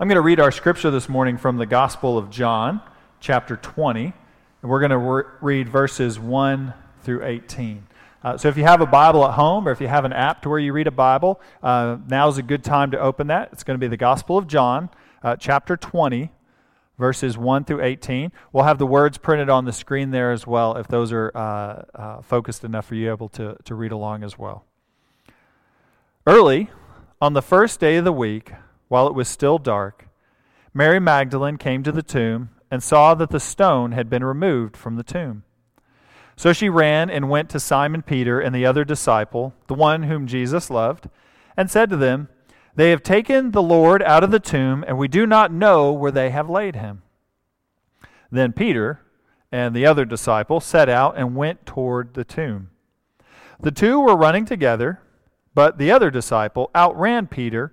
I'm going to read our scripture this morning from the Gospel of John, chapter 20, and we're going to re- read verses 1 through 18. Uh, so if you have a Bible at home or if you have an app to where you read a Bible, uh, is a good time to open that. It's going to be the Gospel of John, uh, chapter 20, verses 1 through 18. We'll have the words printed on the screen there as well if those are uh, uh, focused enough for you able to, to read along as well. Early on the first day of the week, while it was still dark, Mary Magdalene came to the tomb and saw that the stone had been removed from the tomb. So she ran and went to Simon Peter and the other disciple, the one whom Jesus loved, and said to them, They have taken the Lord out of the tomb, and we do not know where they have laid him. Then Peter and the other disciple set out and went toward the tomb. The two were running together, but the other disciple outran Peter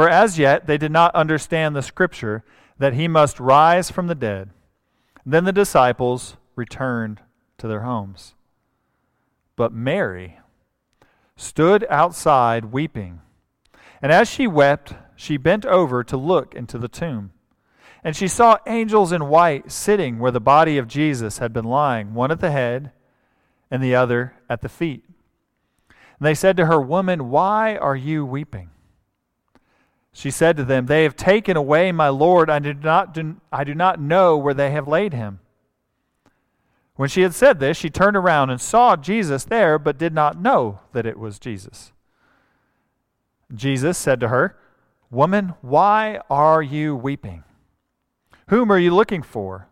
For as yet they did not understand the scripture that he must rise from the dead. Then the disciples returned to their homes. But Mary stood outside weeping. And as she wept, she bent over to look into the tomb. And she saw angels in white sitting where the body of Jesus had been lying, one at the head and the other at the feet. And they said to her, Woman, why are you weeping? She said to them, They have taken away my Lord. I do, not, I do not know where they have laid him. When she had said this, she turned around and saw Jesus there, but did not know that it was Jesus. Jesus said to her, Woman, why are you weeping? Whom are you looking for?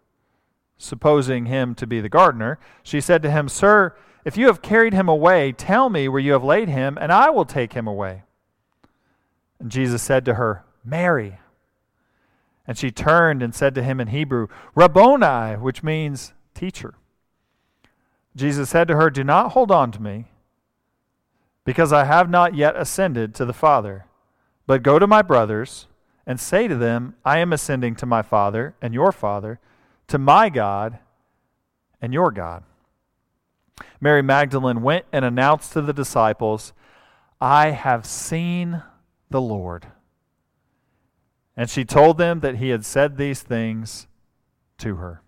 Supposing him to be the gardener, she said to him, Sir, if you have carried him away, tell me where you have laid him, and I will take him away. And Jesus said to her, Mary. And she turned and said to him in Hebrew, Rabboni, which means teacher. Jesus said to her, Do not hold on to me, because I have not yet ascended to the Father. But go to my brothers and say to them, I am ascending to my Father and your Father, to my God and your God. Mary Magdalene went and announced to the disciples, I have seen the Lord. And she told them that he had said these things to her.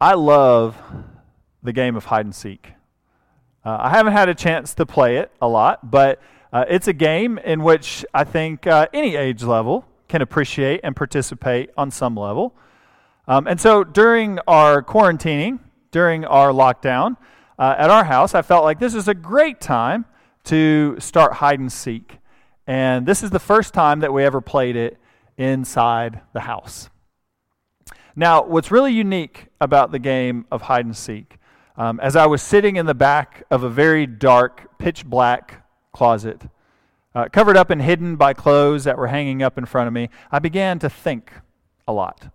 I love the game of hide and seek. Uh, I haven't had a chance to play it a lot, but uh, it's a game in which I think uh, any age level can appreciate and participate on some level. Um, and so during our quarantining, during our lockdown uh, at our house, I felt like this is a great time to start hide and seek. And this is the first time that we ever played it inside the house. Now, what's really unique about the game of hide and seek, um, as I was sitting in the back of a very dark, pitch black closet, uh, covered up and hidden by clothes that were hanging up in front of me, I began to think a lot.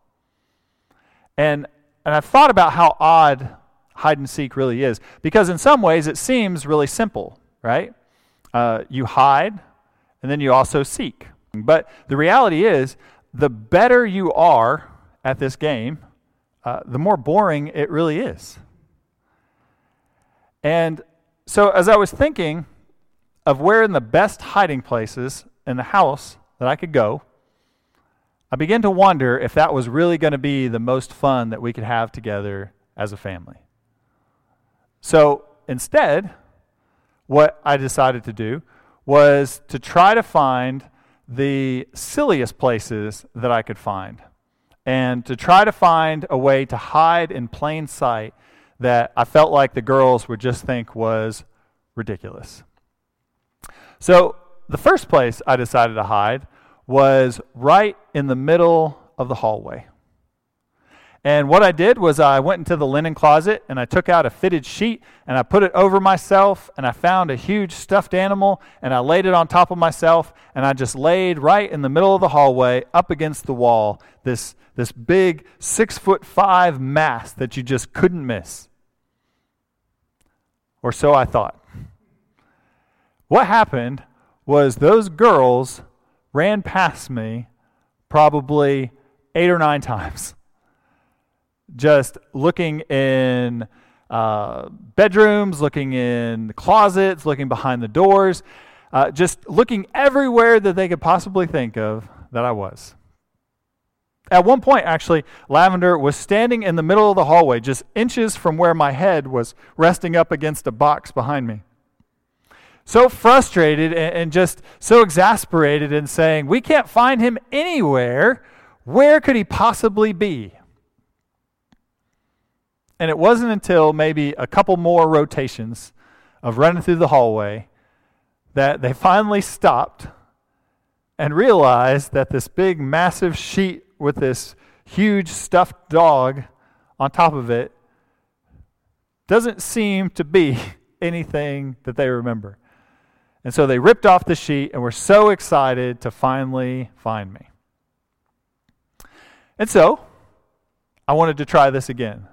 And and I've thought about how odd hide and seek really is. Because in some ways it seems really simple, right? Uh, you hide, and then you also seek. But the reality is, the better you are at this game, uh, the more boring it really is. And so, as I was thinking of where in the best hiding places in the house that I could go, I began to wonder if that was really going to be the most fun that we could have together as a family. So instead, what I decided to do was to try to find the silliest places that I could find and to try to find a way to hide in plain sight that I felt like the girls would just think was ridiculous. So, the first place I decided to hide was right in the middle of the hallway. And what I did was I went into the linen closet and I took out a fitted sheet and I put it over myself and I found a huge stuffed animal and I laid it on top of myself and I just laid right in the middle of the hallway up against the wall this, this big six foot five mass that you just couldn't miss. Or so I thought. What happened was those girls ran past me probably eight or nine times just looking in uh, bedrooms, looking in closets, looking behind the doors, uh, just looking everywhere that they could possibly think of that I was. At one point, actually, Lavender was standing in the middle of the hallway, just inches from where my head was resting up against a box behind me. So frustrated and, just so exasperated and saying, We can't find him anywhere. Where could he possibly be? And it wasn't until maybe a couple more rotations of running through the hallway that they finally stopped and realized that this big, massive sheet with this huge stuffed dog on top of it doesn't seem to be anything that they remember. And so they ripped off the sheet and were so excited to finally find me. And so I wanted to try this again.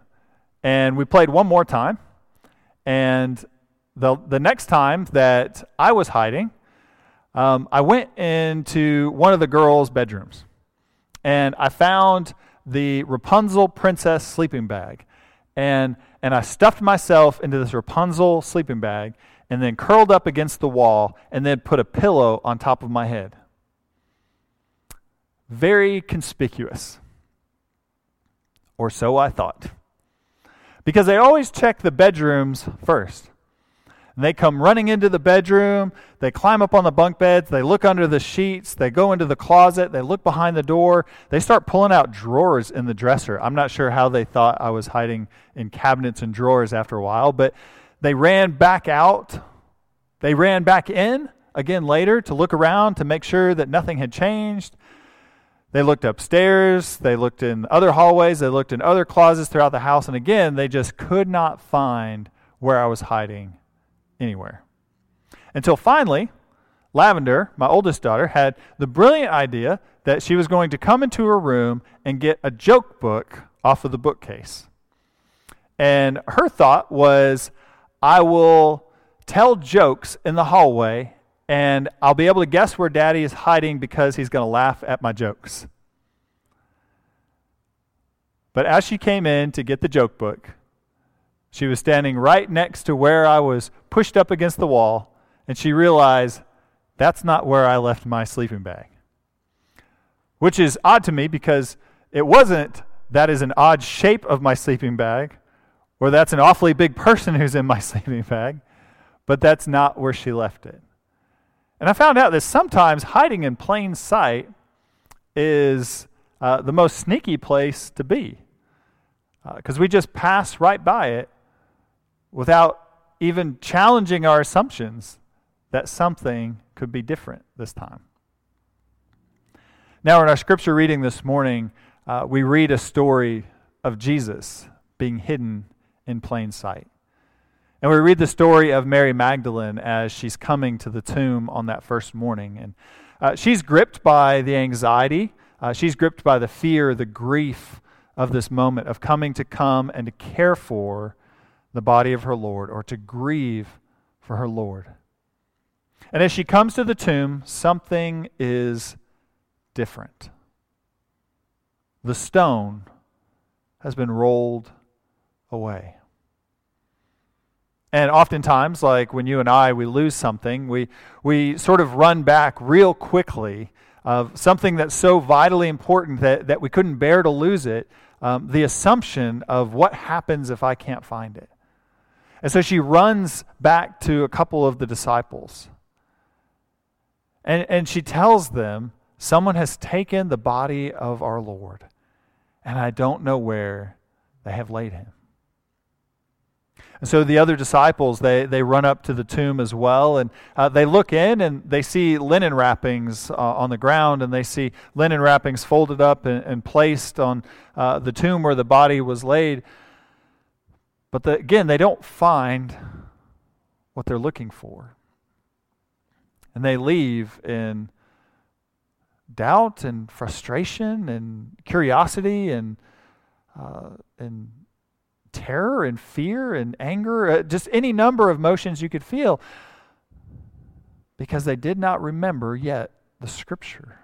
And we played one more time. And the, the next time that I was hiding, um, I went into one of the girls' bedrooms. And I found the Rapunzel princess sleeping bag. And, and I stuffed myself into this Rapunzel sleeping bag and then curled up against the wall and then put a pillow on top of my head. Very conspicuous. Or so I thought because they always check the bedrooms first. And they come running into the bedroom, they climb up on the bunk beds, they look under the sheets, they go into the closet, they look behind the door, they start pulling out drawers in the dresser. I'm not sure how they thought I was hiding in cabinets and drawers after a while, but they ran back out. They ran back in again later to look around to make sure that nothing had changed. They looked upstairs, they looked in other hallways, they looked in other closets throughout the house, and again, they just could not find where I was hiding anywhere. Until finally, Lavender, my oldest daughter, had the brilliant idea that she was going to come into her room and get a joke book off of the bookcase. And her thought was, I will tell jokes in the hallway and I'll be able to guess where daddy is hiding because he's going to laugh at my jokes. But as she came in to get the joke book, she was standing right next to where I was pushed up against the wall, and she realized that's not where I left my sleeping bag. Which is odd to me because it wasn't that is an odd shape of my sleeping bag, or that's an awfully big person who's in my sleeping bag, but that's not where she left it. And I found out that sometimes hiding in plain sight is uh, the most sneaky place to be. Because uh, we just pass right by it without even challenging our assumptions that something could be different this time. Now, in our scripture reading this morning, uh, we read a story of Jesus being hidden in plain sight. And we read the story of Mary Magdalene as she's coming to the tomb on that first morning. And uh, she's gripped by the anxiety, uh, she's gripped by the fear, the grief of this moment of coming to come and to care for the body of her Lord or to grieve for her Lord. And as she comes to the tomb, something is different. The stone has been rolled away. And oftentimes, like when you and I, we lose something, we, we sort of run back real quickly of something that's so vitally important that, that we couldn't bear to lose it, um, the assumption of what happens if I can't find it. And so she runs back to a couple of the disciples. And, and she tells them, Someone has taken the body of our Lord, and I don't know where they have laid him. And so the other disciples, they, they run up to the tomb as well, and uh, they look in and they see linen wrappings uh, on the ground, and they see linen wrappings folded up and, and placed on uh, the tomb where the body was laid. But the, again, they don't find what they're looking for. And they leave in doubt and frustration and curiosity and, uh, and terror and fear and anger, uh, just any number of emotions you could feel, because they did not remember yet the scripture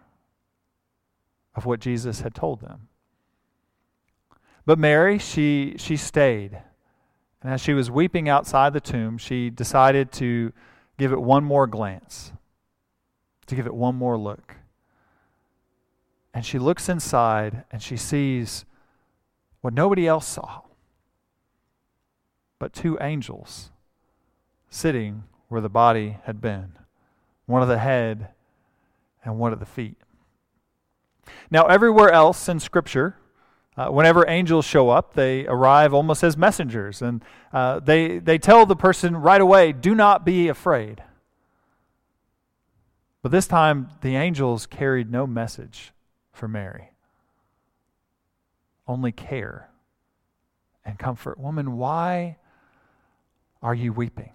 of what Jesus had told them. But Mary, she, she stayed. And as she was weeping outside the tomb, she decided to give it one more glance, to give it one more look. And she looks inside and she sees what nobody else saw but two angels sitting where the body had been one at the head and one at the feet. Now, everywhere else in Scripture, uh, whenever angels show up, they arrive almost as messengers, and uh, they, they tell the person right away, do not be afraid. But this time, the angels carried no message for Mary, only care and comfort. Woman, why are you weeping?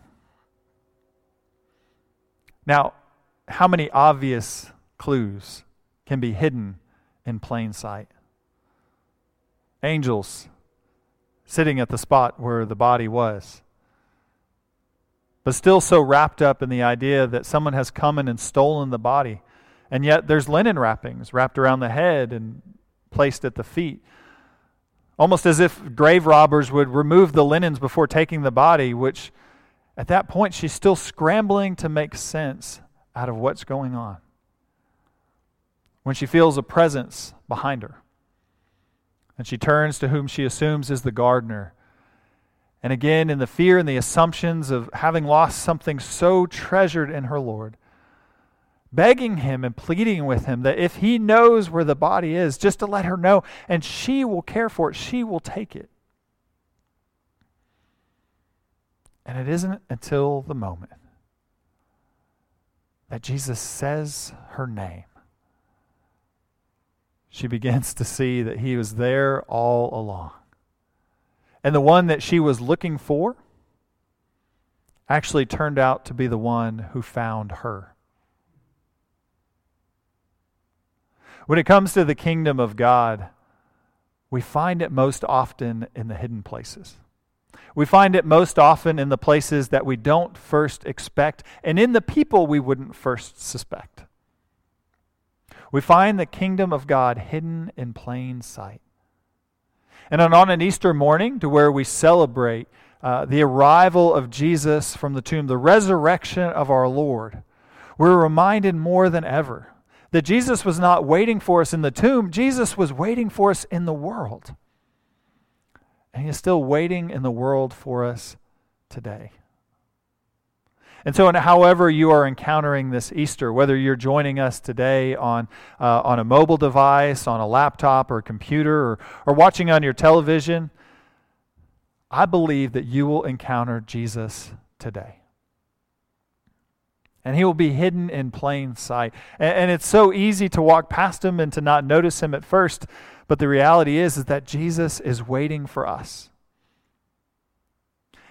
Now, how many obvious clues can be hidden in plain sight? Angels sitting at the spot where the body was, but still so wrapped up in the idea that someone has come in and stolen the body. And yet there's linen wrappings wrapped around the head and placed at the feet almost as if grave robbers would remove the linens before taking the body, which at that point she's still scrambling to make sense out of what's going on. When she feels a presence behind her, and she turns to whom she assumes is the gardener. And again, in the fear and the assumptions of having lost something so treasured in her Lord, begging him and pleading with him that if he knows where the body is, just to let her know, and she will care for it, she will take it. And it isn't until the moment that Jesus says her name. She begins to see that he was there all along. And the one that she was looking for actually turned out to be the one who found her. When it comes to the kingdom of God, we find it most often in the hidden places. We find it most often in the places that we don't first expect and in the people we wouldn't first suspect. We find the kingdom of God hidden in plain sight. And on an Easter morning, to where we celebrate uh, the arrival of Jesus from the tomb, the resurrection of our Lord, we're reminded more than ever that Jesus was not waiting for us in the tomb, Jesus was waiting for us in the world. And He is still waiting in the world for us today. And so, however you are encountering this Easter, whether you're joining us today on, uh, on a mobile device, on a laptop or a computer, or, or watching on your television, I believe that you will encounter Jesus today and he will be hidden in plain sight. And, and, it's so easy to walk past him and to not notice him at first, but the reality is, is that Jesus is waiting for us.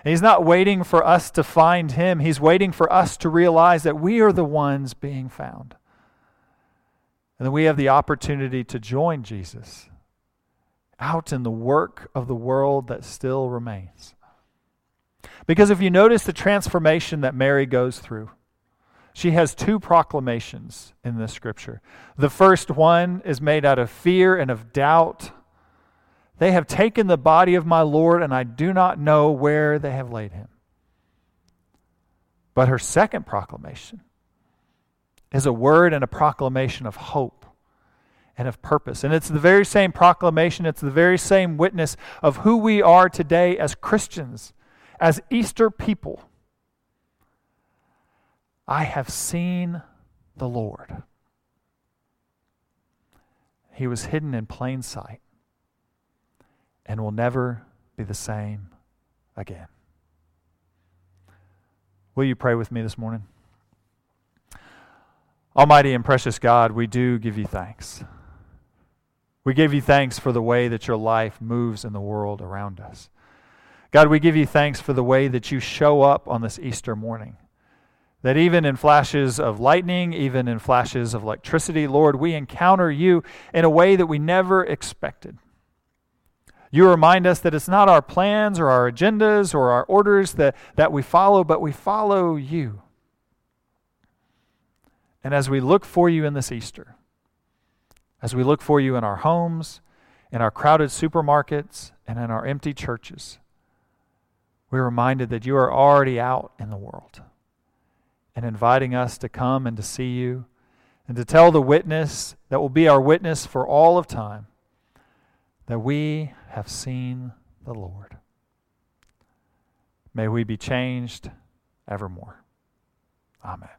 And he's not waiting for us to find him, he's waiting for us to realize that we are the ones being found. And that we have the opportunity to join Jesus out in the work of the world that still remains. Because if you notice the transformation that Mary goes through, she has two proclamations in this scripture. The first one is made out of fear and of doubt. They have taken the body of my Lord, and I do not know where they have laid him. But her second proclamation is a word and a proclamation of hope and of purpose. And it's the very same proclamation, it's the very same witness of who we are today as Christians, as Easter people. I have seen the Lord. He was hidden in plain sight and will never be the same again. Will you pray with me this morning? Almighty and precious God, we do give you thanks. We give you thanks for the way that your life moves in the world around us. God, we give you thanks for the way that you show up on this Easter morning. That even in flashes of lightning, even in flashes of electricity, Lord, we encounter you in a way that we never expected. You remind us that it's not our plans or our agendas or our orders that, that we follow, but we follow you. And as we look for you in this Easter, as we look for you in our homes, in our crowded supermarkets, and in our empty churches, we're reminded that you are already out in the world and inviting us to come and to see you and to tell the witness that will be our witness for all of time that we have seen the Lord. May we be changed evermore. Amen.